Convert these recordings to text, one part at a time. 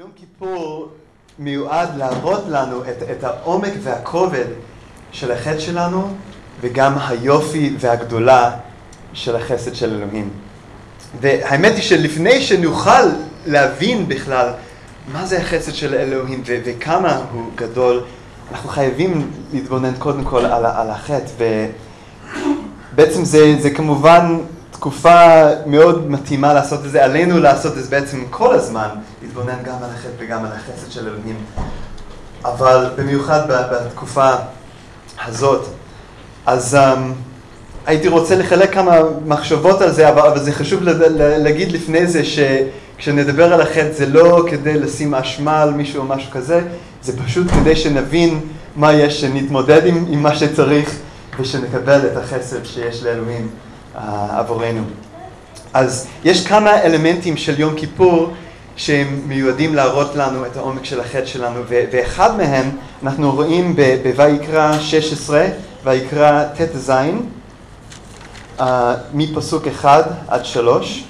יום כיפור מיועד להראות לנו את, את העומק והכובד של החטא שלנו וגם היופי והגדולה של החסד של אלוהים. והאמת היא שלפני שנוכל להבין בכלל מה זה החסד של אלוהים ו- וכמה הוא גדול, אנחנו חייבים להתבונן קודם כל על, על החטא. ובעצם זה, זה כמובן תקופה מאוד מתאימה לעשות את זה, עלינו לעשות את זה בעצם כל הזמן, להתבונן גם על החטא וגם על החסד של אלוהים. אבל במיוחד בתקופה הזאת. אז um, הייתי רוצה לחלק כמה מחשבות על זה, אבל, אבל זה חשוב להגיד לפני זה שכשנדבר על החטא זה לא כדי לשים אשמה על מישהו או משהו כזה, זה פשוט כדי שנבין מה יש, שנתמודד עם, עם מה שצריך ושנקבל את החסד שיש לאלוהים. עבורנו. אז יש כמה אלמנטים של יום כיפור שהם מיועדים להראות לנו את העומק של החטא שלנו, ואחד מהם אנחנו רואים בויקרא 16, ויקרא ט"ז, uh, מפסוק 1 עד 3,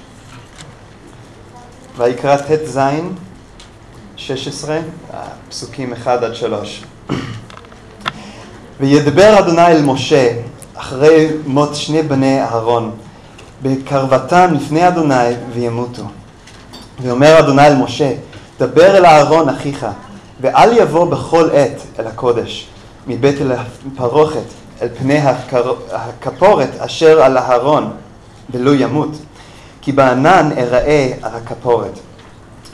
ויקרא ט"ז 16, פסוקים 1 עד 3. וידבר אדוני אל משה אחרי מות שני בני אהרון, בקרבתם לפני אדוני וימותו. ואומר אדוני אל משה, דבר אל אהרון אחיך, ואל יבוא בכל עת אל הקודש, מבית אל הפרוכת, אל פני הכפורת אשר על אהרון, ולא ימות. כי בענן אראה על הכפורת.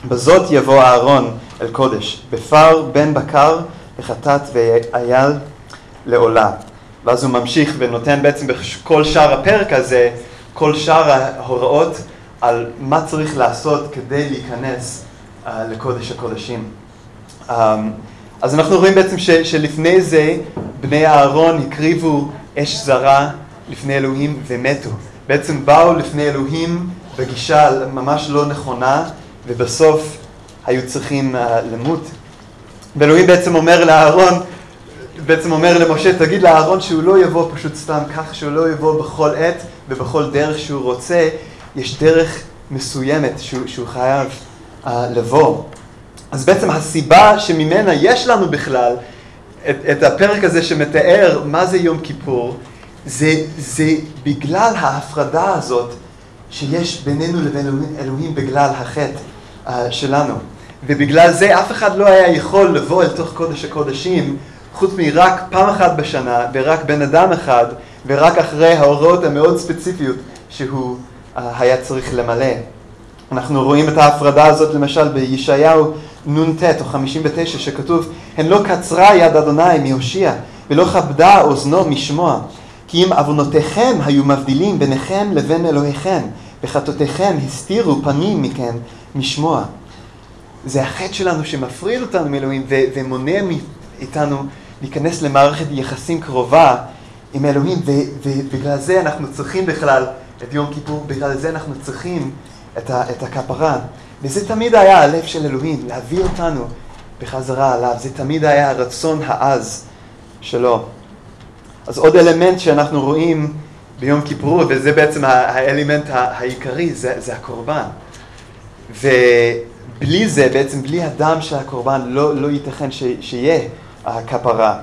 בזאת יבוא אהרון אל קודש, בפר בן בקר לחטאת ואייל לעולה. ואז הוא ממשיך ונותן בעצם בכל שאר הפרק הזה, כל שאר ההוראות על מה צריך לעשות כדי להיכנס uh, לקודש הקודשים. Um, אז אנחנו רואים בעצם ש, שלפני זה בני אהרון הקריבו אש זרה לפני אלוהים ומתו. בעצם באו לפני אלוהים בגישה ממש לא נכונה, ובסוף היו צריכים uh, למות. ואלוהים בעצם אומר לאהרון, בעצם אומר למשה, תגיד לאהרון שהוא לא יבוא פשוט סתם כך, שהוא לא יבוא בכל עת ובכל דרך שהוא רוצה, יש דרך מסוימת שהוא, שהוא חייב uh, לבוא. אז בעצם הסיבה שממנה יש לנו בכלל את, את הפרק הזה שמתאר מה זה יום כיפור, זה, זה בגלל ההפרדה הזאת שיש בינינו לבין אלוהים, בגלל החטא uh, שלנו. ובגלל זה אף אחד לא היה יכול לבוא אל תוך קודש הקודשים חוץ מרק פעם אחת בשנה, ורק בן אדם אחד, ורק אחרי ההוראות המאוד ספציפיות שהוא uh, היה צריך למלא. אנחנו רואים את ההפרדה הזאת למשל בישעיהו נ"ט או 59 שכתוב הן לא קצרה יד אדוני מהושיע ולא כבדה אוזנו משמוע כי אם עוונותיכם היו מבדילים ביניכם לבין אלוהיכם וחטאותיכם הסתירו פנים מכם משמוע. זה החטא שלנו שמפריד אותנו מאלוהים ומונע מאיתנו להיכנס למערכת יחסים קרובה עם אלוהים, ובגלל זה אנחנו צריכים בכלל את יום כיפור, בגלל זה אנחנו צריכים את, ה, את הכפרה. וזה תמיד היה הלב של אלוהים, להביא אותנו בחזרה עליו, זה תמיד היה הרצון העז שלו. אז עוד אלמנט שאנחנו רואים ביום כיפור, וזה בעצם האלמנט העיקרי, זה, זה הקורבן. ובלי זה, בעצם בלי הדם של הקורבן, לא, לא ייתכן ש, שיהיה הכפרה.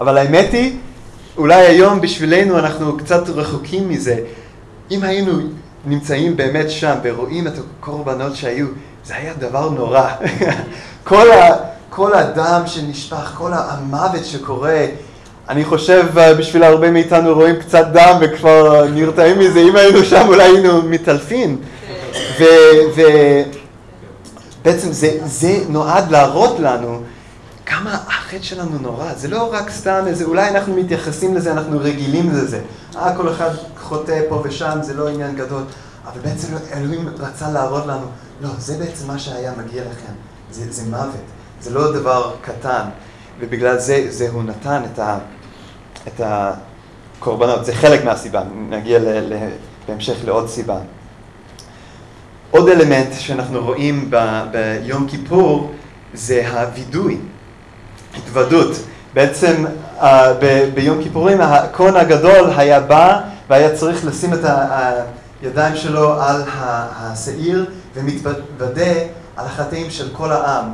אבל האמת היא, אולי היום בשבילנו אנחנו קצת רחוקים מזה. אם היינו נמצאים באמת שם ורואים את הקורבנות שהיו, זה היה דבר נורא. כל, ה, כל הדם שנשפך, כל המוות שקורה, אני חושב בשביל הרבה מאיתנו רואים קצת דם וכבר נרתעים מזה, אם היינו שם אולי היינו מתעלפים. ובעצם זה, זה נועד להראות לנו כמה החטא שלנו נורא, זה לא רק סתם איזה, אולי אנחנו מתייחסים לזה, אנחנו רגילים לזה. אה, כל אחד חוטא פה ושם, זה לא עניין גדול. אבל בעצם אלוהים רצה להראות לנו, לא, זה בעצם מה שהיה מגיע לכם. זה, זה מוות, זה לא דבר קטן. ובגלל זה, זה הוא נתן את, ה, את הקורבנות, זה חלק מהסיבה, נגיע ל, ל, בהמשך לעוד סיבה. עוד אלמנט שאנחנו רואים ב, ביום כיפור זה הווידוי. התוודות. בעצם ב- ביום כיפורים הכהן הגדול היה בא והיה צריך לשים את הידיים שלו על השעיר ומתוודה על החטאים של כל העם.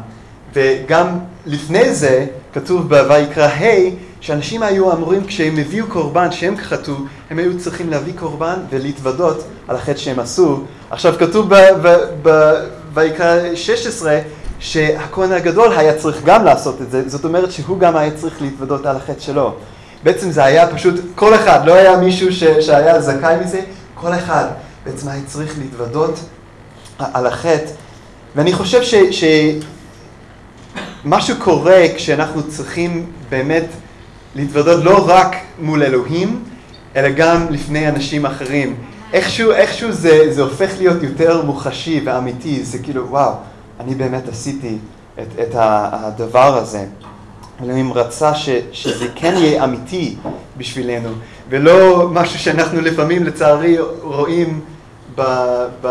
וגם לפני זה, כתוב בויקרא ה', שאנשים היו אמורים, כשהם הביאו קורבן, שהם חטאו, הם היו צריכים להביא קורבן ולהתוודות על החטא שהם עשו. עכשיו כתוב בויקרא 16, שהכהן הגדול היה צריך גם לעשות את זה, זאת אומרת שהוא גם היה צריך להתוודות על החטא שלו. בעצם זה היה פשוט כל אחד, לא היה מישהו ש, שהיה זכאי מזה, כל אחד בעצם היה צריך להתוודות על החטא. ואני חושב ש, שמשהו קורה כשאנחנו צריכים באמת להתוודות לא רק מול אלוהים, אלא גם לפני אנשים אחרים. איכשהו, איכשהו זה, זה הופך להיות יותר מוחשי ואמיתי, זה כאילו, וואו, אני באמת עשיתי את, את הדבר הזה. אלוהים רצה ש, שזה כן יהיה אמיתי בשבילנו, ולא משהו שאנחנו לפעמים לצערי רואים ב, ב,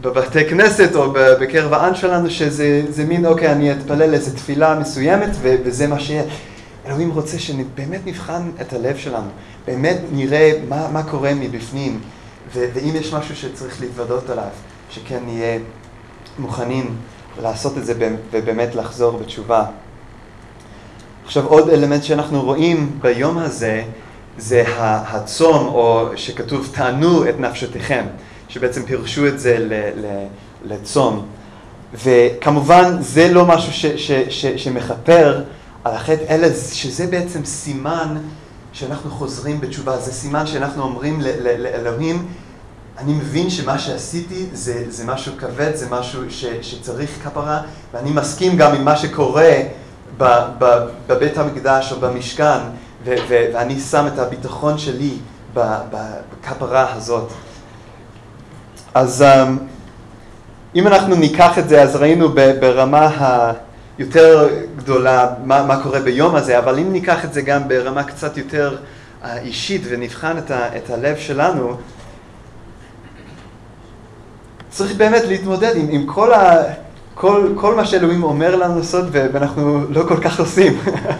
בבתי כנסת או בקרב העם שלנו, שזה מין, אוקיי, אני אתפלל איזו תפילה מסוימת וזה מה שיהיה. אלוהים רוצה שבאמת נבחן את הלב שלנו, באמת נראה מה, מה קורה מבפנים, ו, ואם יש משהו שצריך להתוודות עליו, שכן נהיה מוכנים לעשות את זה ובאמת לחזור בתשובה. עכשיו עוד אלמנט שאנחנו רואים ביום הזה זה הצום, או שכתוב תענו את נפשותיכם, שבעצם פירשו את זה לצום. וכמובן זה לא משהו ש, ש, ש, שמכפר על החטא, אלא שזה בעצם סימן שאנחנו חוזרים בתשובה, זה סימן שאנחנו אומרים לאלוהים, אני מבין שמה שעשיתי זה, זה משהו כבד, זה משהו ש, שצריך כפרה, ואני מסכים גם עם מה שקורה ב, ב, בבית המקדש או במשכן, ו, ו, ואני שם את הביטחון שלי בכפרה הזאת. אז um, אם אנחנו ניקח את זה, אז ראינו ברמה היותר גדולה מה, מה קורה ביום הזה, אבל אם ניקח את זה גם ברמה קצת יותר uh, אישית ונבחן את, ה, את הלב שלנו, צריך באמת להתמודד עם, עם כל, ה, כל, כל מה שאלוהים אומר לנו לעשות ואנחנו לא כל כך עושים.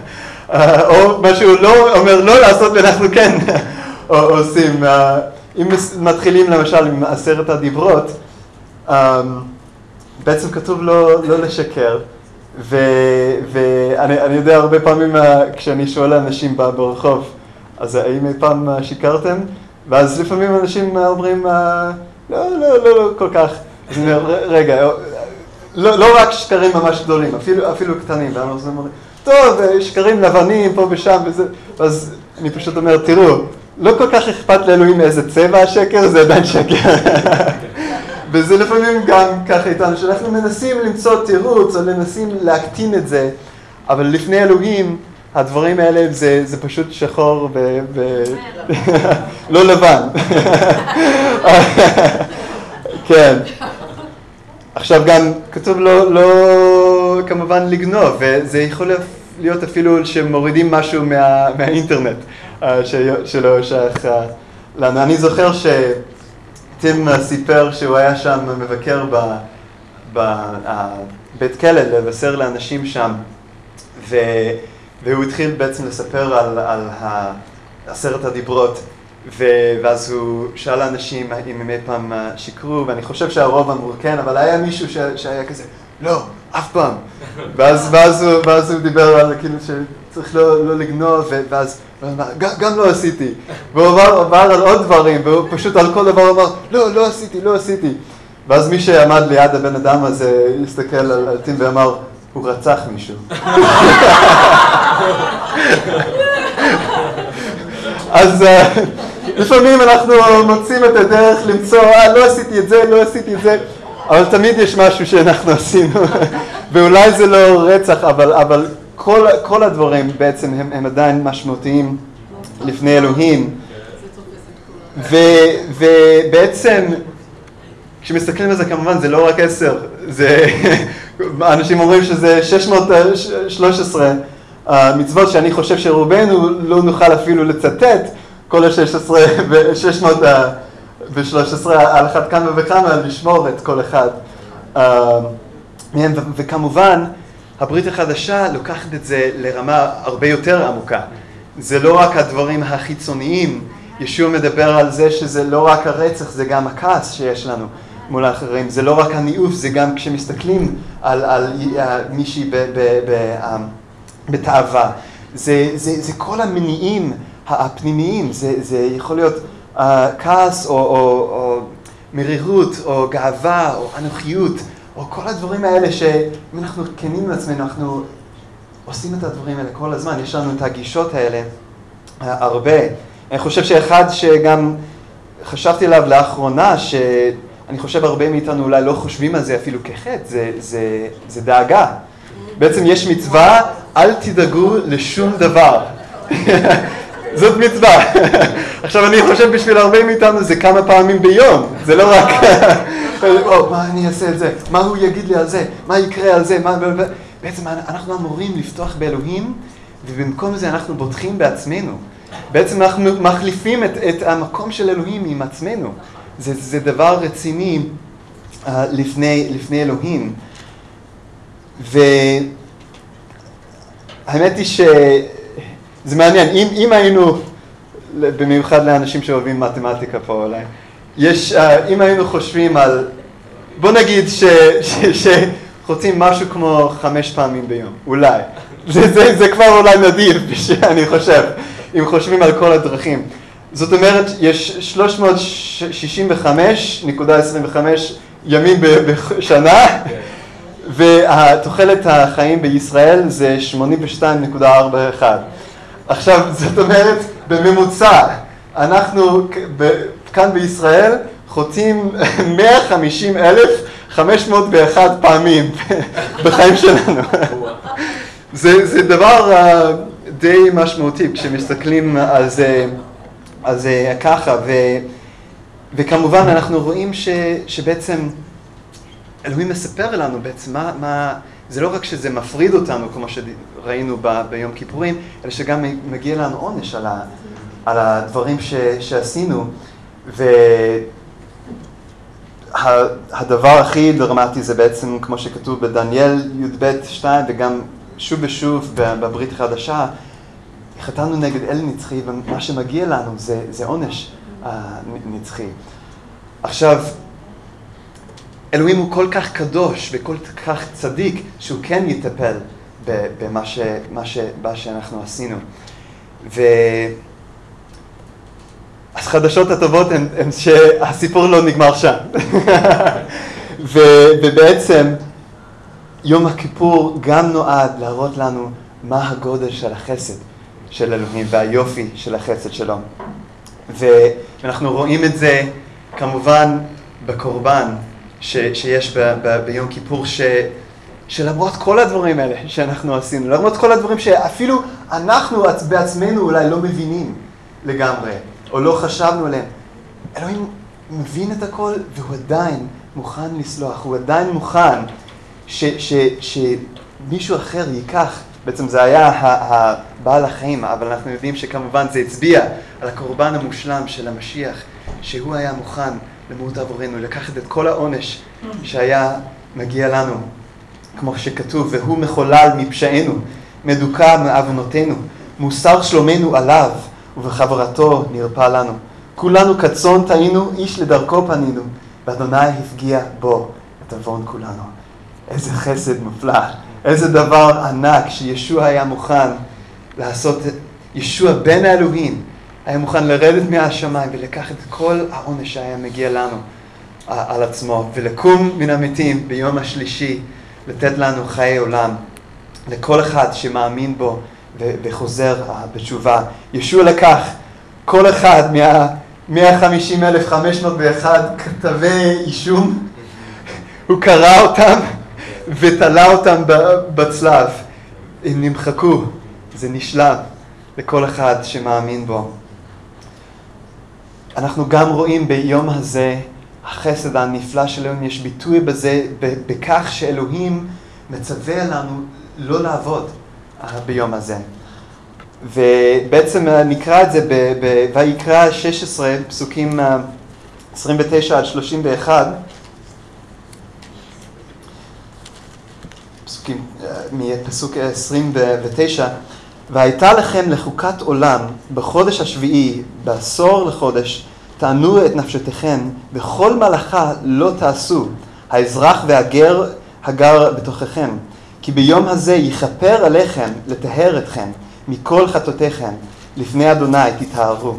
או מה שהוא לא אומר לא לעשות ואנחנו כן עושים. אם מתחילים למשל עם עשרת הדיברות, אמ, בעצם כתוב לא, לא לשקר. ואני יודע הרבה פעמים כשאני שואל אנשים ברחוב, אז האם אי פעם שיקרתם? ואז לפעמים אנשים אומרים, לא, לא, לא, לא כל כך. אז אני אומר, רגע, לא, לא רק שקרים ממש גדולים, אפילו, אפילו קטנים. ואז אומרים, טוב, שקרים לבנים פה ושם וזה, אז אני פשוט אומר, תראו, לא כל כך אכפת לאלוהים מאיזה צבע השקר, זה עדיין שקר. וזה לפעמים גם ככה איתנו, שאנחנו מנסים למצוא תירוץ או מנסים להקטין את זה, אבל לפני אלוהים, הדברים האלה זה, זה פשוט שחור ו... ו... לא לבן. כן. עכשיו גם כתוב לא, לא כמובן לגנוב, וזה יכול להיות אפילו שמורידים משהו מה, מהאינטרנט אה, שלא שייך אה, לנו. אני זוכר שטים סיפר שהוא היה שם מבקר בבית כלא לבשר לאנשים שם, ו... והוא התחיל בעצם לספר על, על עשרת הדיברות, ו, ואז הוא שאל אנשים אם הם אי פעם אה, שיקרו, ואני חושב שהרוב אמרו כן, אבל היה מישהו ש, שהיה כזה, לא, אף פעם. ואז, ואז, הוא, ואז הוא דיבר על כאילו שצריך לא, לא לגנוב, ואז הוא אמר, גם לא עשיתי. והוא עבר, עבר על עוד דברים, והוא פשוט על כל דבר אמר, לא, לא עשיתי, לא עשיתי. ואז מי שעמד ליד הבן אדם הזה הסתכל על, על טים ואמר, הוא רצח מישהו. אז אה, לפעמים אנחנו מוצאים את הדרך למצוא, אה, לא עשיתי את זה, לא עשיתי את זה, אבל תמיד יש משהו שאנחנו עשינו, ואולי זה לא רצח, אבל, אבל כל, כל הדברים בעצם הם, הם עדיין משמעותיים לפני אלוהים. ו, ובעצם, כשמסתכלים על זה כמובן זה לא רק עשר, זה, אנשים אומרים שזה 613 מצוות שאני חושב שרובנו לא נוכל אפילו לצטט כל ה-16 ו-613 על אחת כמה וכמה לשמור את כל אחד מהם, וכמובן הברית החדשה לוקחת את זה לרמה הרבה יותר עמוקה. זה לא רק הדברים החיצוניים, ישוע מדבר על זה שזה לא רק הרצח, זה גם הכעס שיש לנו. מול האחרים. זה לא רק הניאוף, זה גם כשמסתכלים על, על מישהי ב, ב, ב, בתאווה. זה, זה, זה כל המניעים הפנימיים, זה, זה יכול להיות uh, כעס או, או, או מרירות או גאווה או אנוכיות או כל הדברים האלה שאם אנחנו כנים עם עצמנו, אנחנו עושים את הדברים האלה כל הזמן, יש לנו את הגישות האלה uh, הרבה. אני חושב שאחד שגם חשבתי עליו לאחרונה, שאני חושב הרבה מאיתנו אולי לא חושבים על זה אפילו כחטא, זה, זה, זה דאגה. בעצם יש מצווה, אל תדאגו לשום דבר. זאת מצווה. עכשיו אני חושב בשביל הרבה מאיתנו זה כמה פעמים ביום, זה לא רק, מה אני אעשה את זה, מה הוא יגיד לי על זה, מה יקרה על זה, מה... בעצם אנחנו אמורים לפתוח באלוהים, ובמקום זה אנחנו בוטחים בעצמנו. בעצם אנחנו מחליפים את, את המקום של אלוהים עם עצמנו. זה, זה דבר רציני uh, לפני, לפני אלוהים. והאמת היא שזה מעניין, אם, אם היינו, במיוחד לאנשים שאוהבים מתמטיקה פה אולי, יש, uh, אם היינו חושבים על, בוא נגיד שחוצים משהו כמו חמש פעמים ביום, אולי. זה, זה, זה כבר אולי נדיר, אני חושב. אם חושבים על כל הדרכים. זאת אומרת, יש 365.25 ימים בשנה, ותוחלת החיים בישראל זה 82.41. עכשיו, זאת אומרת, בממוצע, אנחנו כאן בישראל חוטאים 150,501 פעמים בחיים שלנו. זה, זה דבר... Uh, די משמעותי כשמסתכלים על זה, על זה ככה, ו, וכמובן אנחנו רואים ש, שבעצם אלוהים מספר לנו בעצם מה, מה, זה לא רק שזה מפריד אותנו כמו שראינו ב, ביום כיפורים, אלא שגם מגיע לנו עונש על, ה, על הדברים ש, שעשינו, והדבר הכי דרמטי זה בעצם כמו שכתוב בדניאל י"ב 2 וגם שוב ושוב בברית החדשה, חטאנו נגד אל נצחי, ומה שמגיע לנו זה, זה עונש uh, נצחי. עכשיו, אלוהים הוא כל כך קדוש וכל כך צדיק, שהוא כן יטפל במה ש, מה ש, מה שאנחנו עשינו. ו... אז חדשות הטובות הן, הן שהסיפור לא נגמר שם. ו, ובעצם יום הכיפור גם נועד להראות לנו מה הגודל של החסד. של אלוהים והיופי של החסד שלו. ואנחנו רואים את זה כמובן בקורבן ש, שיש ב, ב, ביום כיפור, ש, שלמרות כל הדברים האלה שאנחנו עשינו, למרות כל הדברים שאפילו אנחנו בעצמנו אולי לא מבינים לגמרי, או לא חשבנו עליהם, אלוהים מבין את הכל והוא עדיין מוכן לסלוח, הוא עדיין מוכן ש, ש, שמישהו אחר ייקח בעצם זה היה הבעל החיים, אבל אנחנו יודעים שכמובן זה הצביע על הקורבן המושלם של המשיח, שהוא היה מוכן למות עבורנו, לקחת את כל העונש שהיה מגיע לנו, כמו שכתוב, והוא מחולל מפשענו, מדוכא מעוונותינו, מוסר שלומנו עליו, ובחברתו נרפא לנו. כולנו כצאן טעינו, איש לדרכו פנינו, ואדוני הפגיע בו את עוון כולנו. איזה חסד מופלא. איזה דבר ענק שישוע היה מוכן לעשות, ישוע בן האלוהים היה מוכן לרדת מהשמיים ולקחת את כל העונש שהיה מגיע לנו על עצמו ולקום מן המתים ביום השלישי, לתת לנו חיי עולם, לכל אחד שמאמין בו וחוזר בתשובה. ישוע לקח כל אחד מה... 150,501 כתבי אישום, הוא קרא אותם ותלה אותם בצלב. הם נמחקו, זה נשלם לכל אחד שמאמין בו. אנחנו גם רואים ביום הזה החסד הנפלא של אלוהים, יש ביטוי בזה, בכך שאלוהים מצווה לנו לא לעבוד אה, ביום הזה. ובעצם אה, נקרא את זה בויקרא 16, פסוקים 29 אה, עד 31. מפסוק 29, והייתה לכם לחוקת עולם בחודש השביעי, בעשור לחודש, תענו את נפשותיכם, וכל מלאכה לא תעשו, האזרח והגר הגר בתוככם. כי ביום הזה יכפר עליכם לטהר אתכם מכל חטאותיכם, לפני אדוני תטהרו.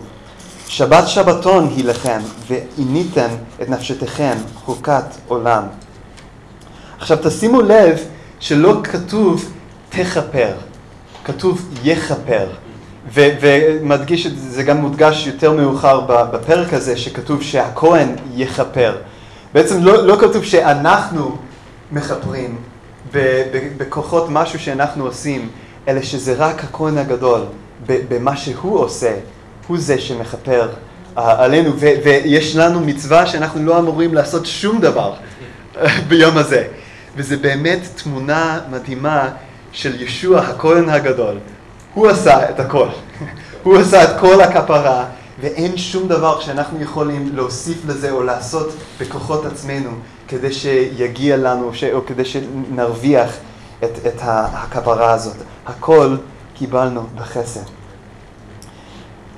שבת שבתון היא לכם, ועיניתם את נפשותיכם חוקת עולם. עכשיו תשימו לב שלא כתוב תכפר, כתוב יכפר. ומדגיש את זה, זה גם מודגש יותר מאוחר בפרק הזה, שכתוב שהכהן יכפר. בעצם לא, לא כתוב שאנחנו מכפרים בכוחות משהו שאנחנו עושים, אלא שזה רק הכהן הגדול, במה שהוא עושה, הוא זה שמכפר עלינו, ו- ויש לנו מצווה שאנחנו לא אמורים לעשות שום דבר ביום הזה. וזה באמת תמונה מדהימה של ישוע הכהן הגדול. הוא עשה את הכל. הוא עשה את כל הכפרה, ואין שום דבר שאנחנו יכולים להוסיף לזה או לעשות בכוחות עצמנו כדי שיגיע לנו, ש... או כדי שנרוויח את, את הכפרה הזאת. הכל קיבלנו בחסד.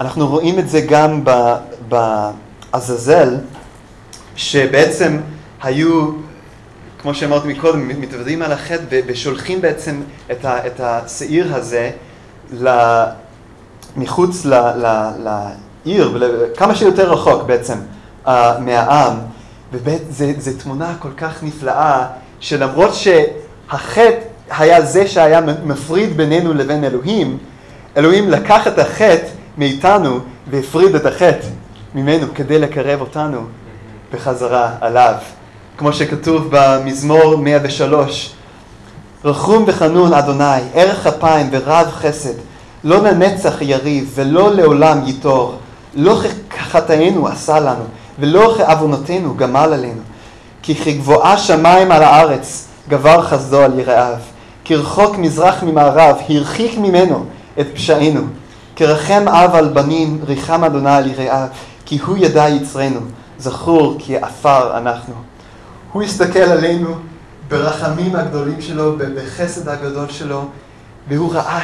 אנחנו רואים את זה גם בעזאזל, שבעצם היו כמו שאמרתי מקודם, מתוודעים על החטא ושולחים בעצם את, ה, את השעיר הזה מחוץ ל, ל, לעיר, כמה שיותר רחוק בעצם uh, מהעם, וזו תמונה כל כך נפלאה, שלמרות שהחטא היה זה שהיה מפריד בינינו לבין אלוהים, אלוהים לקח את החטא מאיתנו והפריד את החטא ממנו כדי לקרב אותנו בחזרה עליו. כמו שכתוב במזמור 103, רחום וחנון אדוני, ערך אפיים ורב חסד, לא לנצח יריב ולא לעולם ייטור, לא כחטאינו עשה לנו, ולא כעוונותינו גמל עלינו. כי כגבוהה שמיים על הארץ, גבר חסדו על יראיו. כרחוק מזרח ממערב, הרחיק ממנו את פשענו. כרחם אב על בנים, ריחם אדוני על יראיו, כי הוא ידע יצרנו, זכור כי עפר אנחנו. הוא הסתכל עלינו ברחמים הגדולים שלו, בחסד הגדול שלו, והוא ראה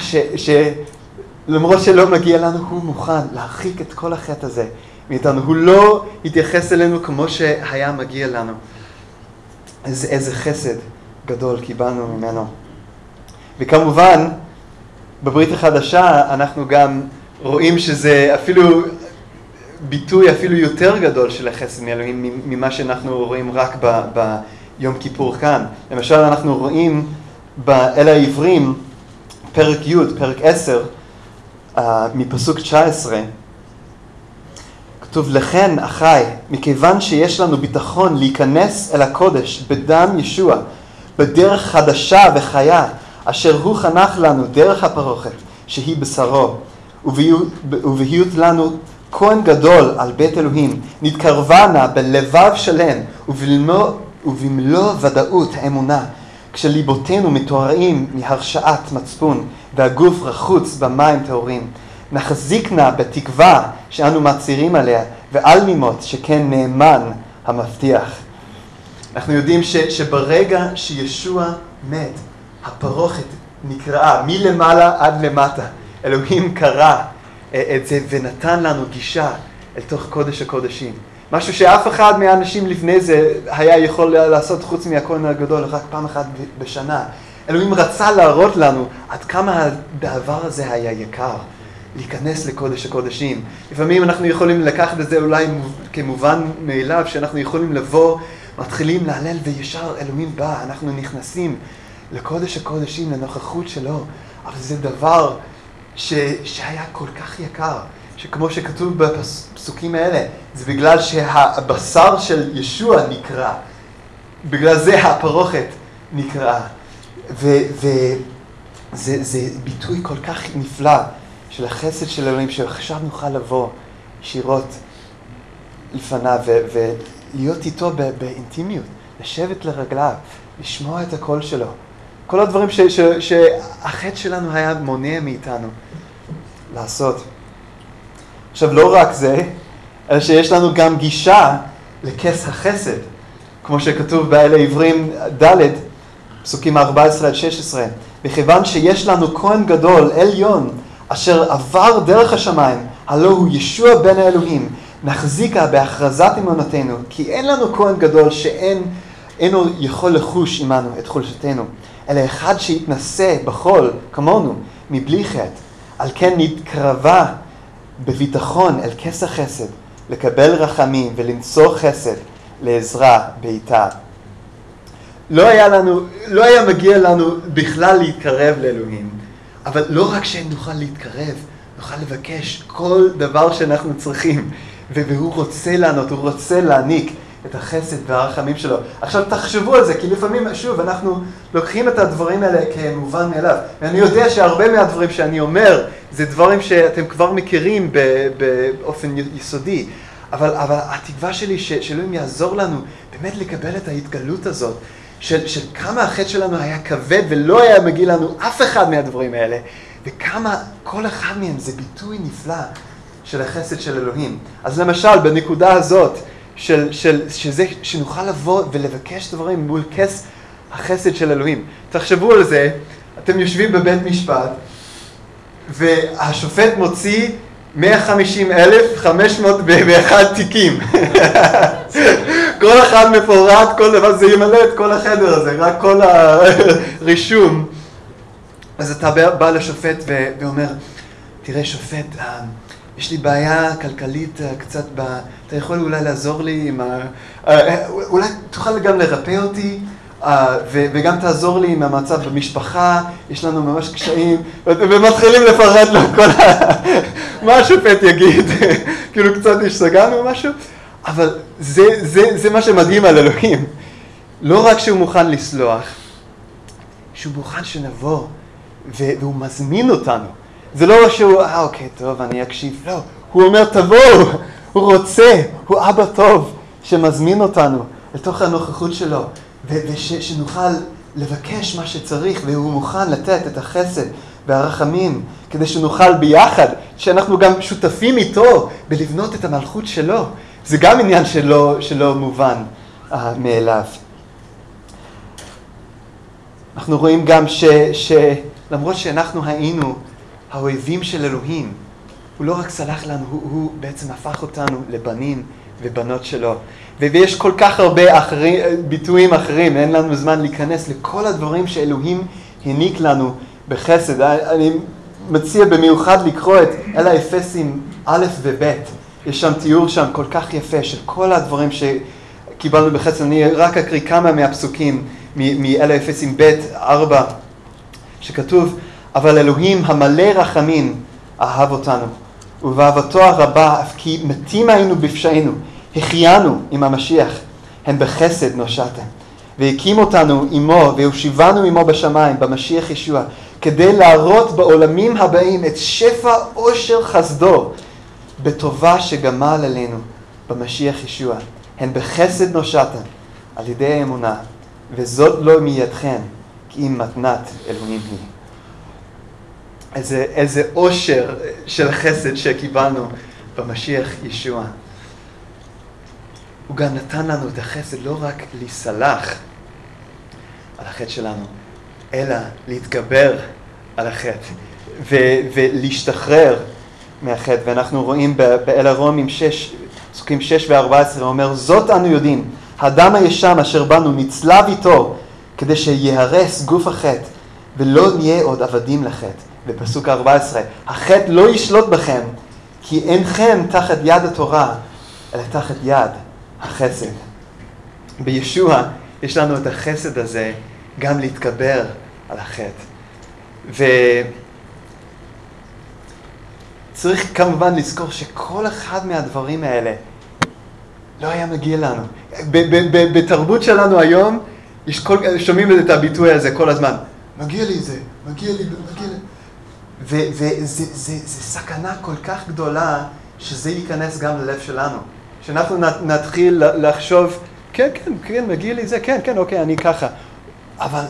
שלמרות שלא מגיע לנו, הוא מוכן להרחיק את כל החטא הזה מאיתנו. הוא לא התייחס אלינו כמו שהיה מגיע לנו. איזה, איזה חסד גדול קיבלנו ממנו. וכמובן, בברית החדשה אנחנו גם רואים שזה אפילו ביטוי אפילו יותר גדול של החסד מאלוהים ממה שאנחנו רואים רק ביום כיפור כאן. למשל אנחנו רואים באל העברים, פרק י', פרק 10, uh, מפסוק 19, כתוב לכן אחי, מכיוון שיש לנו ביטחון להיכנס אל הקודש בדם ישוע, בדרך חדשה וחיה, אשר הוא חנך לנו דרך הפרוכת, שהיא בשרו, ובהיות לנו כהן גדול על בית אלוהים, נתקרבה נא בלבב שלם ובמלוא ודאות האמונה, כשליבותינו מתוארים מהרשעת מצפון והגוף רחוץ במים טהורים. נחזיק נא בתקווה שאנו מצהירים עליה, ועל נימות שכן נאמן המבטיח. אנחנו יודעים ש, שברגע שישוע מת, הפרוכת נקראה מלמעלה עד למטה. אלוהים קרא את זה ונתן לנו גישה אל תוך קודש הקודשים. משהו שאף אחד מהאנשים לפני זה היה יכול לעשות חוץ מהכהן הגדול רק פעם אחת בשנה. אלוהים רצה להראות לנו עד כמה הדבר הזה היה יקר, להיכנס לקודש הקודשים. לפעמים אנחנו יכולים לקחת את זה אולי כמובן מאליו, שאנחנו יכולים לבוא, מתחילים להלל וישר אלוהים בא, אנחנו נכנסים לקודש הקודשים, לנוכחות שלו, אבל זה דבר ש, שהיה כל כך יקר, שכמו שכתוב בפסוקים האלה, זה בגלל שהבשר של ישוע נקרע, בגלל זה הפרוכת נקרעה. וזה ביטוי כל כך נפלא של החסד של אלוהים, שעכשיו נוכל לבוא ישירות לפניו ולהיות איתו באינטימיות, לשבת לרגליו, לשמוע את הקול שלו. כל הדברים ש, ש, שהחטא שלנו היה מונע מאיתנו לעשות. עכשיו, לא רק זה, אלא שיש לנו גם גישה לכס החסד, כמו שכתוב באל העברים ד', פסוקים 14 עד 16. מכיוון שיש לנו כהן גדול, עליון, אשר עבר דרך השמיים, הלא הוא ישוע בן האלוהים, נחזיקה בהכרזת אמונתנו, כי אין לנו כהן גדול שאין אינו יכול לחוש עמנו את חולשתנו, אלא אחד שיתנשא בחול כמונו, מבלי חטא. על כן נתקרבה בביטחון אל כס החסד, לקבל רחמים ולמצוא חסד לעזרה בעיטה. לא היה לנו, לא היה מגיע לנו בכלל להתקרב לאלוהים, אבל לא רק שנוכל להתקרב, נוכל לבקש כל דבר שאנחנו צריכים, והוא רוצה לענות, הוא רוצה להעניק את החסד והרחמים שלו. עכשיו תחשבו על זה, כי לפעמים, שוב, אנחנו לוקחים את הדברים האלה כמובן מאליו, ואני יודע שהרבה מהדברים שאני אומר, זה דברים שאתם כבר מכירים באופן יסודי, אבל, אבל התקווה שלי שאלוהים יעזור לנו באמת לקבל את ההתגלות הזאת, של, של כמה החטא שלנו היה כבד ולא היה מגיע לנו אף אחד מהדברים האלה, וכמה כל אחד מהם זה ביטוי נפלא של החסד של אלוהים. אז למשל, בנקודה הזאת, של, של, שזה, שנוכל לבוא ולבקש דברים מול כס החסד של אלוהים. תחשבו על זה, אתם יושבים בבית משפט, והשופט מוציא 150,501 תיקים. כל אחד מפורט, כל דבר, זה ימלא את כל החדר הזה, רק כל הרישום. אז אתה בא לשופט ואומר, תראה שופט, אה, יש לי בעיה כלכלית אה, קצת, ב... אתה יכול אולי לעזור לי עם ה... אה, אולי תוכל גם לרפא אותי? וגם תעזור לי עם המצב במשפחה, יש לנו ממש קשיים, ומתחילים לפרט לו כל ה... מה השופט יגיד, כאילו קצת השתגענו או משהו, אבל זה, זה, זה מה שמדהים על אלוהים. לא רק שהוא מוכן לסלוח, שהוא מוכן שנבוא, והוא מזמין אותנו. זה לא שהוא, אה אוקיי, טוב, אני אקשיב, לא, הוא אומר תבואו, הוא רוצה, הוא אבא טוב שמזמין אותנו לתוך הנוכחות שלו, ושנוכל לבקש מה שצריך, והוא מוכן לתת את החסד והרחמים, כדי שנוכל ביחד, שאנחנו גם שותפים איתו בלבנות את המלכות שלו. זה גם עניין שלא, שלא מובן uh, מאליו. אנחנו רואים גם ש, שלמרות שאנחנו היינו האויבים של אלוהים, הוא לא רק סלח לנו, הוא, הוא בעצם הפך אותנו לבנים ובנות שלו. ויש כל כך הרבה אחרי, ביטויים אחרים, אין לנו זמן להיכנס לכל הדברים שאלוהים העניק לנו בחסד. אני מציע במיוחד לקרוא את אל האפסים א' וב', יש שם תיאור שם כל כך יפה של כל הדברים שקיבלנו בחסד. אני רק אקריא כמה מהפסוקים מאל האפסים ב', ארבע, שכתוב, אבל אלוהים המלא רחמים אהב אותנו, ובאהבתו הרבה אף כי מתים היינו בפשענו. החיינו עם המשיח, הן בחסד נושעתם. והקים אותנו עמו והושיבנו עמו בשמיים, במשיח ישוע, כדי להראות בעולמים הבאים את שפע עושר חסדו בטובה שגמל עלינו במשיח ישוע. הן בחסד נושעתם על ידי האמונה, וזאת לא מידכם, כי אם מתנת אלוהים היא. איזה, איזה עושר של חסד שקיבלנו במשיח ישוע. הוא גם נתן לנו את החסד לא רק להיסלח על החטא שלנו, אלא להתגבר על החטא ו- ולהשתחרר מהחטא. ואנחנו רואים באל הרומים 6, פסוקים 6 ו-14, הוא אומר, זאת אנו יודעים, הדם הישן אשר בנו נצלב איתו, כדי שיהרס גוף החטא, ולא נהיה עוד עבדים לחטא. בפסוק 14, החטא לא ישלוט בכם, כי אינכם תחת יד התורה, אלא תחת יד החסד. בישוע יש לנו את החסד הזה גם להתגבר על החטא. וצריך כמובן לזכור שכל אחד מהדברים האלה לא היה מגיע לנו. בתרבות שלנו היום, כל, שומעים את הביטוי הזה כל הזמן, מגיע לי זה, מגיע לי, מגיע לי. וזה סכנה כל כך גדולה שזה ייכנס גם ללב שלנו. שאנחנו נתחיל לחשוב, כן, כן, כן, מגיע לי זה, כן, כן, אוקיי, אני ככה. אבל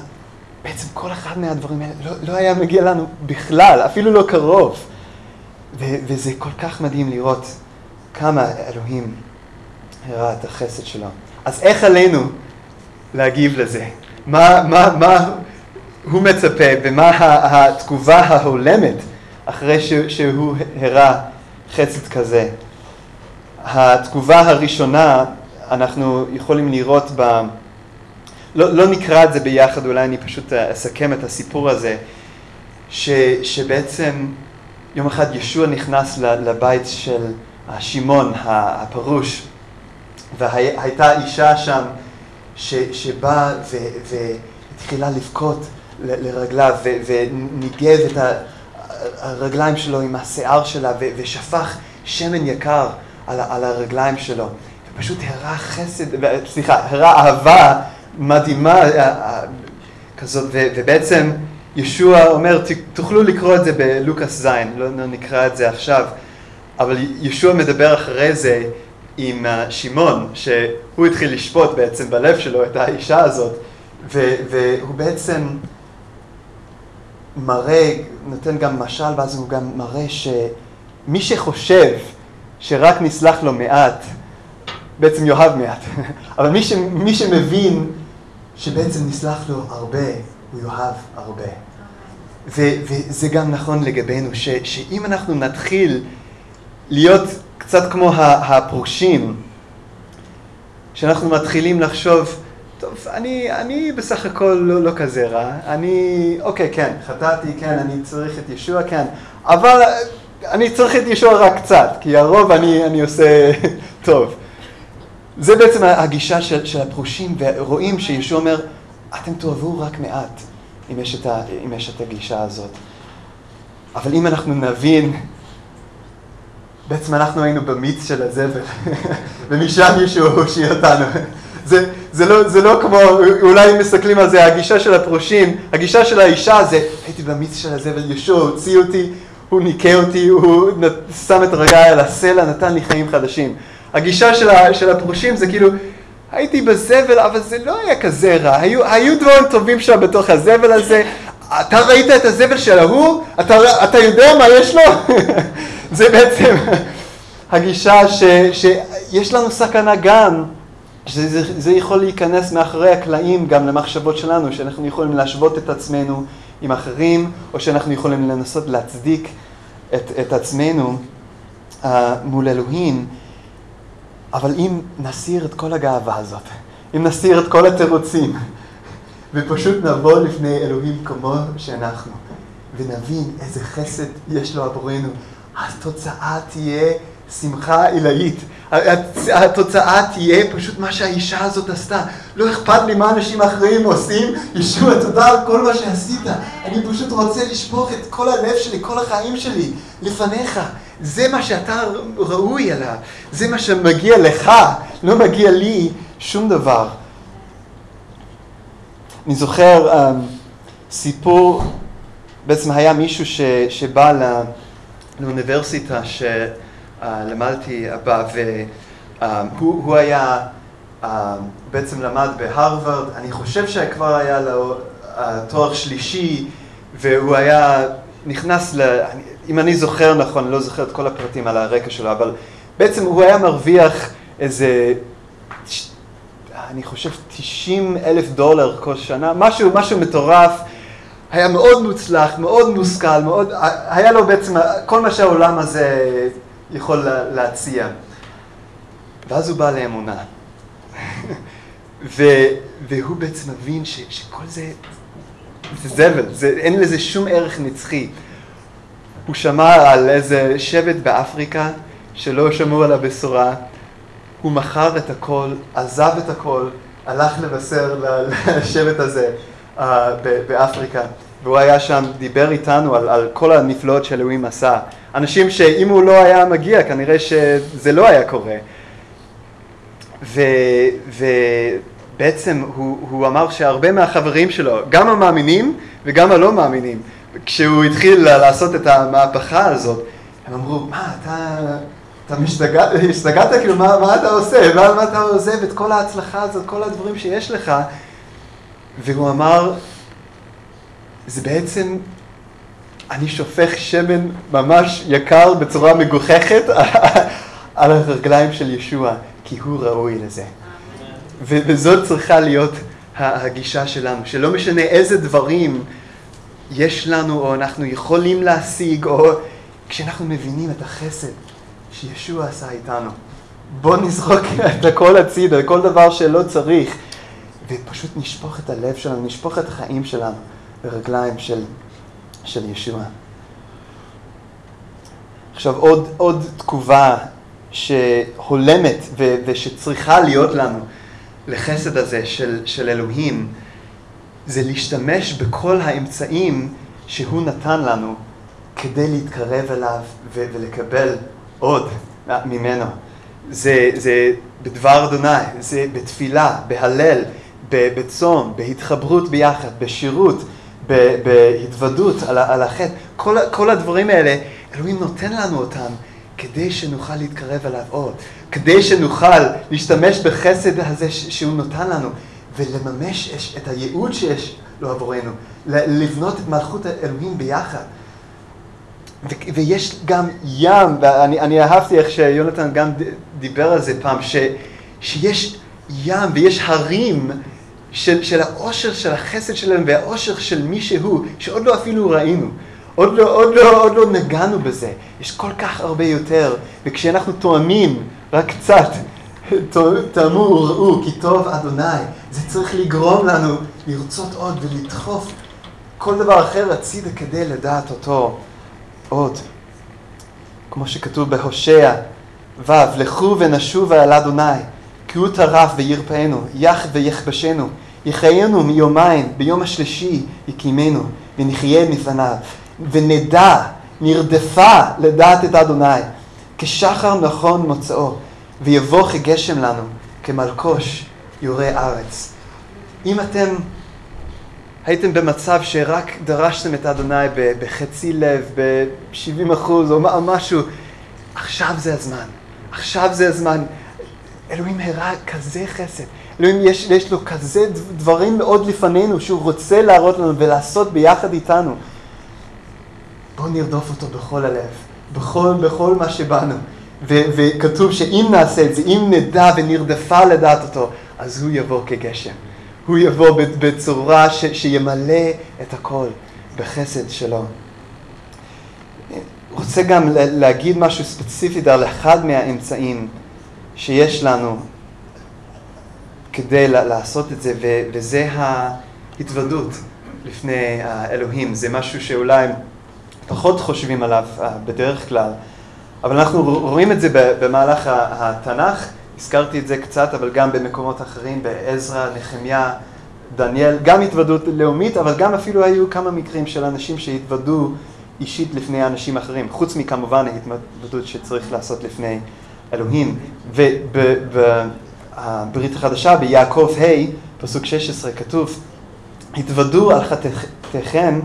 בעצם כל אחד מהדברים האלה לא, לא היה מגיע לנו בכלל, אפילו לא קרוב. ו- וזה כל כך מדהים לראות כמה אלוהים הראה את החסד שלו. אז איך עלינו להגיב לזה? מה, מה, מה הוא מצפה ומה התגובה ההולמת אחרי שהוא הראה חסד כזה? התגובה הראשונה, אנחנו יכולים לראות ב... לא, לא נקרא את זה ביחד, אולי אני פשוט אסכם את הסיפור הזה, ש, שבעצם יום אחד ישוע נכנס לבית של שמעון הפרוש, והייתה אישה שם ש, שבאה והתחילה לבכות לרגליו וניגב את הרגליים שלו עם השיער שלה ושפך שמן יקר על, על הרגליים שלו. ופשוט הראה חסד, סליחה, הראה אהבה מדהימה אה, אה, כזאת, ובעצם ישוע אומר, תוכלו לקרוא את זה בלוקאס ז', לא, לא נקרא את זה עכשיו, אבל ישוע מדבר אחרי זה עם שמעון, שהוא התחיל לשפוט בעצם בלב שלו את האישה הזאת, והוא בעצם מראה, נותן גם משל, ואז הוא גם מראה שמי שחושב שרק נסלח לו מעט, בעצם יאהב מעט, אבל מי, ש, מי שמבין שבעצם נסלח לו הרבה, הוא יאהב הרבה. ו, וזה גם נכון לגבינו, ש, שאם אנחנו נתחיל להיות קצת כמו הפרושים, שאנחנו מתחילים לחשוב, טוב, אני, אני בסך הכל לא, לא כזה רע, אני, אוקיי, כן, חטאתי, כן, אני צריך את ישוע, כן, אבל אני צריך את ישוע רק קצת, כי הרוב אני, אני עושה טוב. זה בעצם הגישה של, של הפרושים, ורואים שישוע אומר, אתם תאהבו רק מעט, אם יש, את ה, אם יש את הגישה הזאת. אבל אם אנחנו נבין, בעצם אנחנו היינו במיץ של הזבל, ומשם מישהו הושיע אותנו. זה, זה, לא, זה לא כמו, אולי מסתכלים על זה, הגישה של הפרושים, הגישה של האישה זה, הייתי במיץ של הזבל, ישוע הוציא אותי, הוא ניקה אותי, הוא שם את הרגעי על הסלע, נתן לי חיים חדשים. הגישה של, ה, של הפרושים זה כאילו, הייתי בזבל, אבל זה לא היה כזה רע, היו, היו דברים טובים שם בתוך הזבל הזה, אתה ראית את הזבל של ההוא? אתה, אתה יודע מה יש לו? זה בעצם הגישה ש, שיש לנו סכנה גם, שזה זה יכול להיכנס מאחורי הקלעים גם למחשבות שלנו, שאנחנו יכולים להשוות את עצמנו עם אחרים, או שאנחנו יכולים לנסות להצדיק את, את עצמנו uh, מול אלוהים. אבל אם נסיר את כל הגאווה הזאת, אם נסיר את כל התירוצים, ופשוט נבוא לפני אלוהים כמו שאנחנו, ונבין איזה חסד יש לו עבורנו, התוצאה תהיה שמחה עילאית. התוצאה תהיה פשוט מה שהאישה הזאת עשתה. לא אכפת לי מה אנשים אחרים עושים, ישוע תודה על כל מה שעשית. אני פשוט רוצה לשפוך את כל הלב שלי, כל החיים שלי, לפניך. זה מה שאתה ראוי עליו, זה מה שמגיע לך, לא מגיע לי שום דבר. אני זוכר um, סיפור, בעצם היה מישהו ש, שבא לא, לאוניברסיטה שלמדתי בה, והוא um, היה, um, בעצם למד בהרווארד, אני חושב שכבר היה לו uh, תואר שלישי, והוא היה נכנס ל... אם אני זוכר נכון, אני לא זוכר את כל הפרטים על הרקע שלו, אבל בעצם הוא היה מרוויח איזה, אני חושב 90 אלף דולר כל שנה, משהו, משהו מטורף, היה מאוד מוצלח, מאוד מושכל, מאוד, היה לו בעצם כל מה שהעולם הזה יכול להציע. ואז הוא בא לאמונה. ו, והוא בעצם מבין ש, שכל זה, זה זבל, זה, אין לזה שום ערך נצחי. הוא שמע על איזה שבט באפריקה שלא שמעו על הבשורה, הוא מכר את הכל, עזב את הכל, הלך לבשר לשבט הזה uh, באפריקה, והוא היה שם, דיבר איתנו על, על כל הנפלאות שאלוהים עשה. אנשים שאם הוא לא היה מגיע, כנראה שזה לא היה קורה. ו, ובעצם הוא, הוא אמר שהרבה מהחברים שלו, גם המאמינים וגם הלא מאמינים, כשהוא התחיל לעשות את המהפכה הזאת, הם אמרו, מה, אתה, אתה משתגע, השתגעת? כאילו, מה, מה אתה עושה? מה, מה אתה עוזב את כל ההצלחה הזאת, כל הדברים שיש לך? והוא אמר, זה בעצם, אני שופך שמן ממש יקר בצורה מגוחכת על הרגליים של ישוע, כי הוא ראוי לזה. וזאת צריכה להיות הגישה שלנו, שלא משנה איזה דברים יש לנו או אנחנו יכולים להשיג, או כשאנחנו מבינים את החסד שישוע עשה איתנו, בוא נזרוק את הכל הצידה, כל דבר שלא צריך, ופשוט נשפוך את הלב שלנו, נשפוך את החיים שלנו ברגליים של, של ישוע. עכשיו עוד, עוד תגובה שהולמת ו- ושצריכה להיות לנו לחסד הזה של, של אלוהים, זה להשתמש בכל האמצעים שהוא נתן לנו כדי להתקרב אליו ו- ולקבל עוד ממנו. זה, זה בדבר אדוני, זה בתפילה, בהלל, בצום, בהתחברות ביחד, בשירות, בהתוודות על, על החטא. כל, כל הדברים האלה, אלוהים נותן לנו אותם כדי שנוכל להתקרב אליו עוד, כדי שנוכל להשתמש בחסד הזה שהוא נותן לנו ולממש את הייעוד שיש לו עבורנו, לבנות את מלכות האלוהים ביחד. ויש גם ים, ואני אהבתי איך שיונתן גם דיבר על זה פעם, ש, שיש ים ויש הרים של, של העושר של החסד שלהם והעושר של מי שהוא, שעוד לא אפילו ראינו. עוד לא, עוד, לא, עוד לא נגענו בזה, יש כל כך הרבה יותר, וכשאנחנו תואמים רק קצת, תאמו וראו כי טוב אדוני, זה צריך לגרום לנו לרצות עוד ולדחוף כל דבר אחר הצידה כדי לדעת אותו עוד. כמו שכתוב בהושע ו', לכו ונשובה אל אדוני, כי הוא טרף וירפאנו, יח ויכבשנו, יחיינו מיומיים, ביום השלישי יקימנו, ונחיה מפניו. ונדע, נרדפה לדעת את אדוני, כשחר נכון מוצאו, ויבוא כגשם לנו, כמלקוש יורה ארץ. אם אתם הייתם במצב שרק דרשתם את אדוני בחצי לב, ב-70 אחוז או משהו, עכשיו זה הזמן. עכשיו זה הזמן. אלוהים הראה כזה חסד. אלוהים יש, יש לו כזה דברים מאוד לפנינו שהוא רוצה להראות לנו ולעשות ביחד איתנו. בואו נרדוף אותו בכל הלב, בכל, בכל מה שבאנו. ו- וכתוב שאם נעשה את זה, אם נדע ונרדפה לדעת אותו, אז הוא יבוא כגשם. הוא יבוא בצורה ש- שימלא את הכל בחסד שלו. רוצה גם להגיד משהו ספציפי על אחד מהאמצעים שיש לנו כדי לעשות את זה, וזה ההתוודות לפני האלוהים. זה משהו שאולי פחות חושבים עליו אה, בדרך כלל, אבל אנחנו רואים את זה במהלך התנ"ך, הזכרתי את זה קצת, אבל גם במקומות אחרים, בעזרא, נחמיה, דניאל, גם התוודות לאומית, אבל גם אפילו היו כמה מקרים של אנשים שהתוודו אישית לפני אנשים אחרים, חוץ מכמובן ההתוודות שצריך לעשות לפני אלוהים. ובברית החדשה, ביעקב ה', פסוק 16, כתוב, התוודו על חטאיכם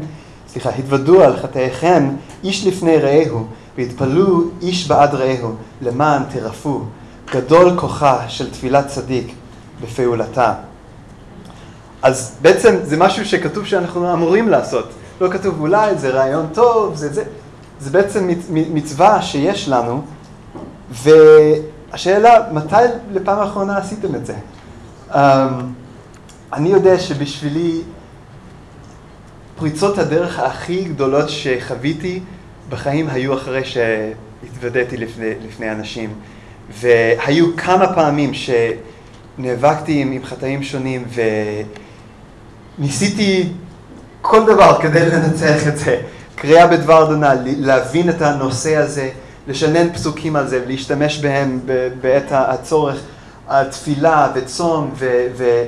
סליחה, התוודו על חטאיכם איש לפני רעהו, והתפללו איש בעד רעהו, למען תרפו. גדול כוחה של תפילת צדיק בפעולתה. אז בעצם זה משהו שכתוב שאנחנו אמורים לעשות. לא כתוב אולי, זה רעיון טוב, זה זה. זה בעצם מצווה שיש לנו, והשאלה, מתי לפעם האחרונה עשיתם את זה? Um, אני יודע שבשבילי פריצות הדרך הכי גדולות שחוויתי בחיים היו אחרי שהתוודעתי לפני, לפני אנשים. והיו כמה פעמים שנאבקתי עם, עם חטאים שונים וניסיתי כל דבר כדי לנצח את זה. קריאה בדבר אדוני, להבין את הנושא הזה, לשנן פסוקים על זה ולהשתמש בהם בעת הצורך, התפילה וצום ו... ו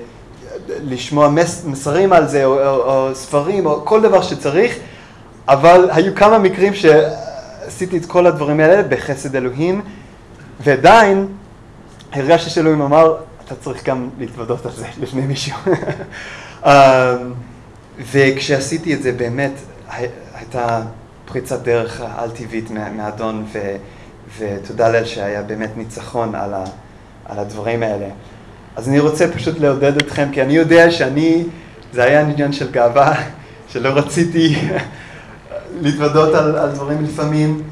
לשמוע מס, מסרים על זה, או, או, או ספרים, או כל דבר שצריך, אבל היו כמה מקרים שעשיתי את כל הדברים האלה בחסד אלוהים, ועדיין הרגשתי שאלוהים אמר, אתה צריך גם להתוודות על זה לפני מישהו. אמ, וכשעשיתי את זה באמת הייתה פריצת דרך על-טבעית מהאדון, ותודה לאל שהיה באמת ניצחון על, ה, על הדברים האלה. אז אני רוצה פשוט לעודד אתכם, כי אני יודע שאני, זה היה עניין של גאווה, שלא רציתי להתוודות על, על דברים לפעמים.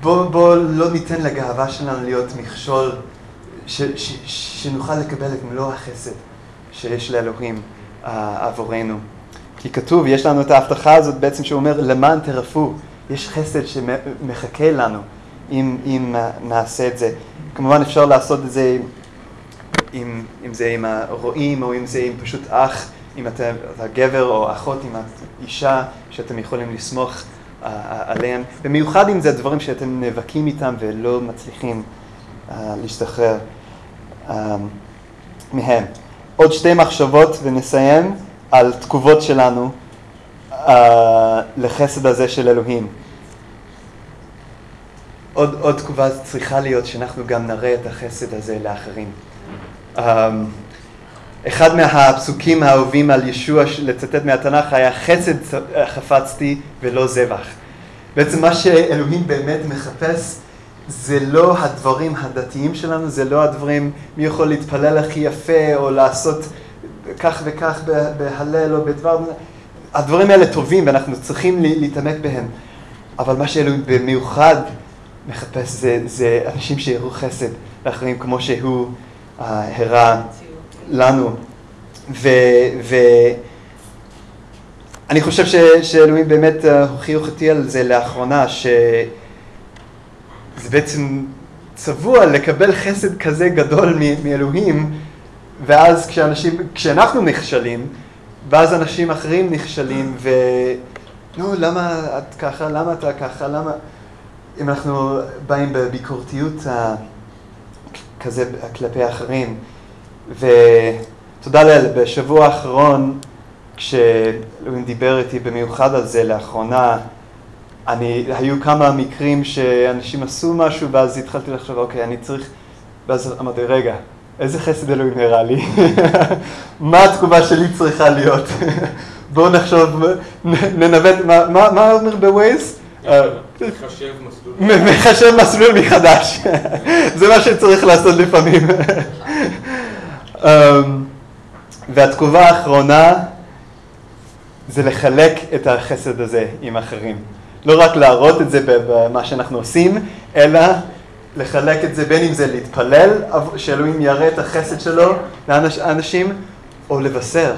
בואו בוא לא ניתן לגאווה שלנו להיות מכשול, ש, ש, שנוכל לקבל את מלוא החסד שיש לאלוהים uh, עבורנו. כי כתוב, יש לנו את ההבטחה הזאת בעצם שאומר, למען תרפו, יש חסד שמחכה לנו אם, אם נעשה את זה. כמובן אפשר לעשות את זה אם, אם זה עם הרועים או אם זה עם פשוט אח, אם אתה, אתה גבר או אחות, אם את אישה שאתם יכולים לסמוך uh, עליהם. במיוחד אם זה דברים שאתם נאבקים איתם ולא מצליחים uh, להשתחרר uh, מהם. עוד שתי מחשבות ונסיים על תגובות שלנו uh, לחסד הזה של אלוהים. עוד, עוד תגובה צריכה להיות שאנחנו גם נראה את החסד הזה לאחרים. Um, אחד מהפסוקים האהובים על ישוע לצטט מהתנ"ך היה חסד חפצתי ולא זבח. בעצם מה שאלוהים באמת מחפש זה לא הדברים הדתיים שלנו, זה לא הדברים מי יכול להתפלל הכי יפה או לעשות כך וכך בהלל או בדבר, הדברים האלה טובים ואנחנו צריכים להתעמק בהם, אבל מה שאלוהים במיוחד מחפש זה, זה אנשים שיראו חסד לאחרים כמו שהוא uh, הראה לנו. ואני חושב ש, שאלוהים באמת uh, הוכיח אותי על זה לאחרונה, שזה בעצם צבוע לקבל חסד כזה גדול מאלוהים, ואז כשאנשים, כשאנחנו נכשלים, ואז אנשים אחרים נכשלים, ו... נו, למה את ככה? למה אתה ככה? למה... אם אנחנו באים בביקורתיות כזה כלפי אחרים, ותודה לאל, בשבוע האחרון, כשאלוהים דיבר איתי במיוחד על זה לאחרונה, אני, היו כמה מקרים שאנשים עשו משהו ואז התחלתי לחשוב, אוקיי, אני צריך, ואז אמרתי, רגע, איזה חסד אלוהים נראה לי? מה התגובה שלי צריכה להיות? בואו נחשוב, ננווט, מה, אומר בווייז? מחשב מסלול. מחשב מסלול מחדש. זה מה שצריך לעשות לפעמים. אמ, והתגובה האחרונה זה לחלק את החסד הזה עם אחרים. לא רק להראות את זה במה שאנחנו עושים, אלא לחלק את זה בין אם זה להתפלל, שאלוהים יראה את החסד שלו לאנשים, או לבשר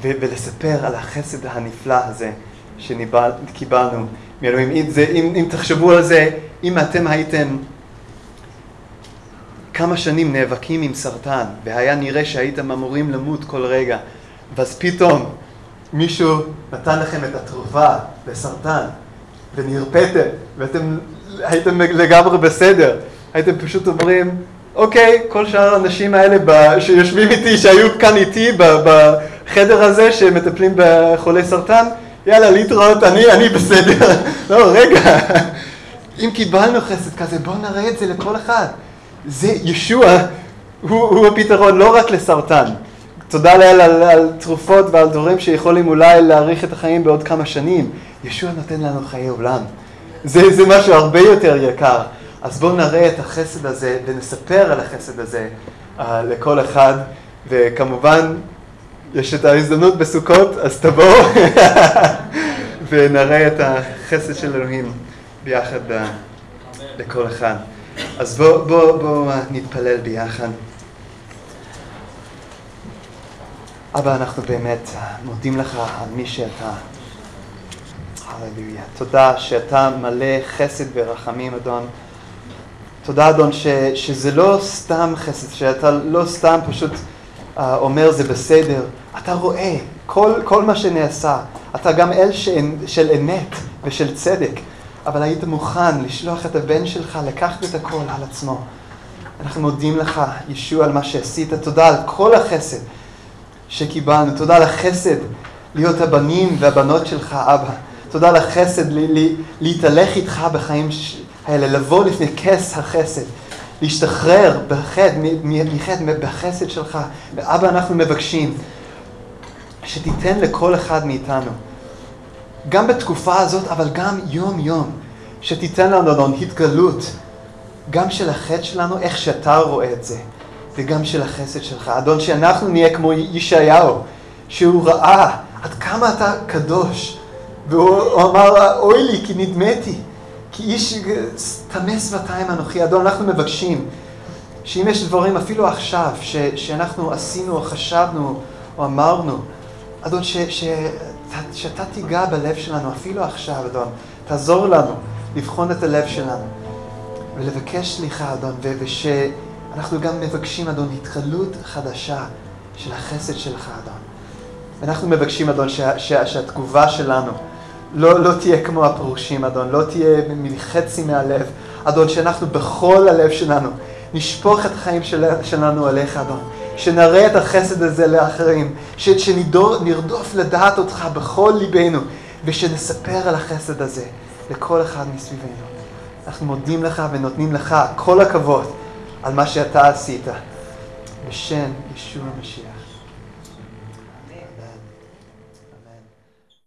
ולספר על החסד הנפלא הזה שקיבלנו מאלוהים. אם, זה, אם, אם תחשבו על זה, אם אתם הייתם כמה שנים נאבקים עם סרטן, והיה נראה שהייתם אמורים למות כל רגע, ואז פתאום מישהו נתן לכם את התרופה לסרטן, ונרפאתם, ואתם הייתם לגמרי בסדר, הייתם פשוט אומרים, אוקיי, כל שאר האנשים האלה שיושבים איתי, שהיו כאן איתי בחדר הזה, שמטפלים בחולי סרטן, יאללה, להתראות, אני, אני בסדר. לא, רגע, אם קיבלנו חסד כזה, בואו נראה את זה לכל אחד. זה, ישוע הוא, הוא הפתרון לא רק לסרטן. תודה לאל על, על תרופות ועל דברים שיכולים אולי להאריך את החיים בעוד כמה שנים. ישוע נותן לנו חיי עולם. זה, זה משהו הרבה יותר יקר. אז בואו נראה את החסד הזה ונספר על החסד הזה uh, לכל אחד, וכמובן יש את ההזדמנות בסוכות, אז תבואו ונראה את החסד של אלוהים ביחד לכל אחד. אז בואו בוא, בוא נתפלל ביחד. אבא, אנחנו באמת מודים לך על מי שאתה. הללויה. תודה שאתה מלא חסד ורחמים, אדון. תודה, אדון, ש, שזה לא סתם חסד, שאתה לא סתם פשוט uh, אומר זה בסדר. אתה רואה כל, כל מה שנעשה. אתה גם אל של, של אמת ושל צדק. אבל היית מוכן לשלוח את הבן שלך לקחת את הכל על עצמו. אנחנו מודים לך, ישוע, על מה שעשית. תודה על כל החסד שקיבלנו. תודה על החסד להיות הבנים והבנות שלך, אבא. תודה על החסד להתהלך איתך בחיים האלה, לבוא לפני כס החסד, להשתחרר בחטא, מחטא, בחסד שלך. ואבא, אנחנו מבקשים שתיתן לכל אחד מאיתנו גם בתקופה הזאת, אבל גם יום-יום, שתיתן לנו, התגלות, גם של החטא שלנו, איך שאתה רואה את זה, וגם של החסד שלך. אדון, שאנחנו נהיה כמו ישעיהו, שהוא ראה עד כמה אתה קדוש, והוא אמר, אוי לי, כי נדמתי, כי איש טמא שפתיים אנוכי. אדון, אנחנו מבקשים שאם יש דברים, אפילו עכשיו, ש, שאנחנו עשינו, או חשבנו, או אמרנו, אדון, ש, ש, שאתה תיגע בלב שלנו, אפילו עכשיו, אדון. תעזור לנו לבחון את הלב שלנו. ולבקש סליחה, אדון, ו- ושאנחנו גם מבקשים, אדון, התחלות חדשה של החסד שלך, אדון. ואנחנו מבקשים, אדון, שה- שה- שהתגובה שלנו לא, לא תהיה כמו הפרושים, אדון, לא תהיה מחצי מהלב, אדון, שאנחנו בכל הלב שלנו נשפוך את החיים של, שלנו עליך, אדון, שנראה את החסד הזה לאחרים, ש, שנרדוף לדעת אותך בכל ליבנו, ושנספר על החסד הזה לכל אחד מסביבנו. אנחנו מודים לך ונותנים לך כל הכבוד על מה שאתה עשית. בשם ישוע המשיח.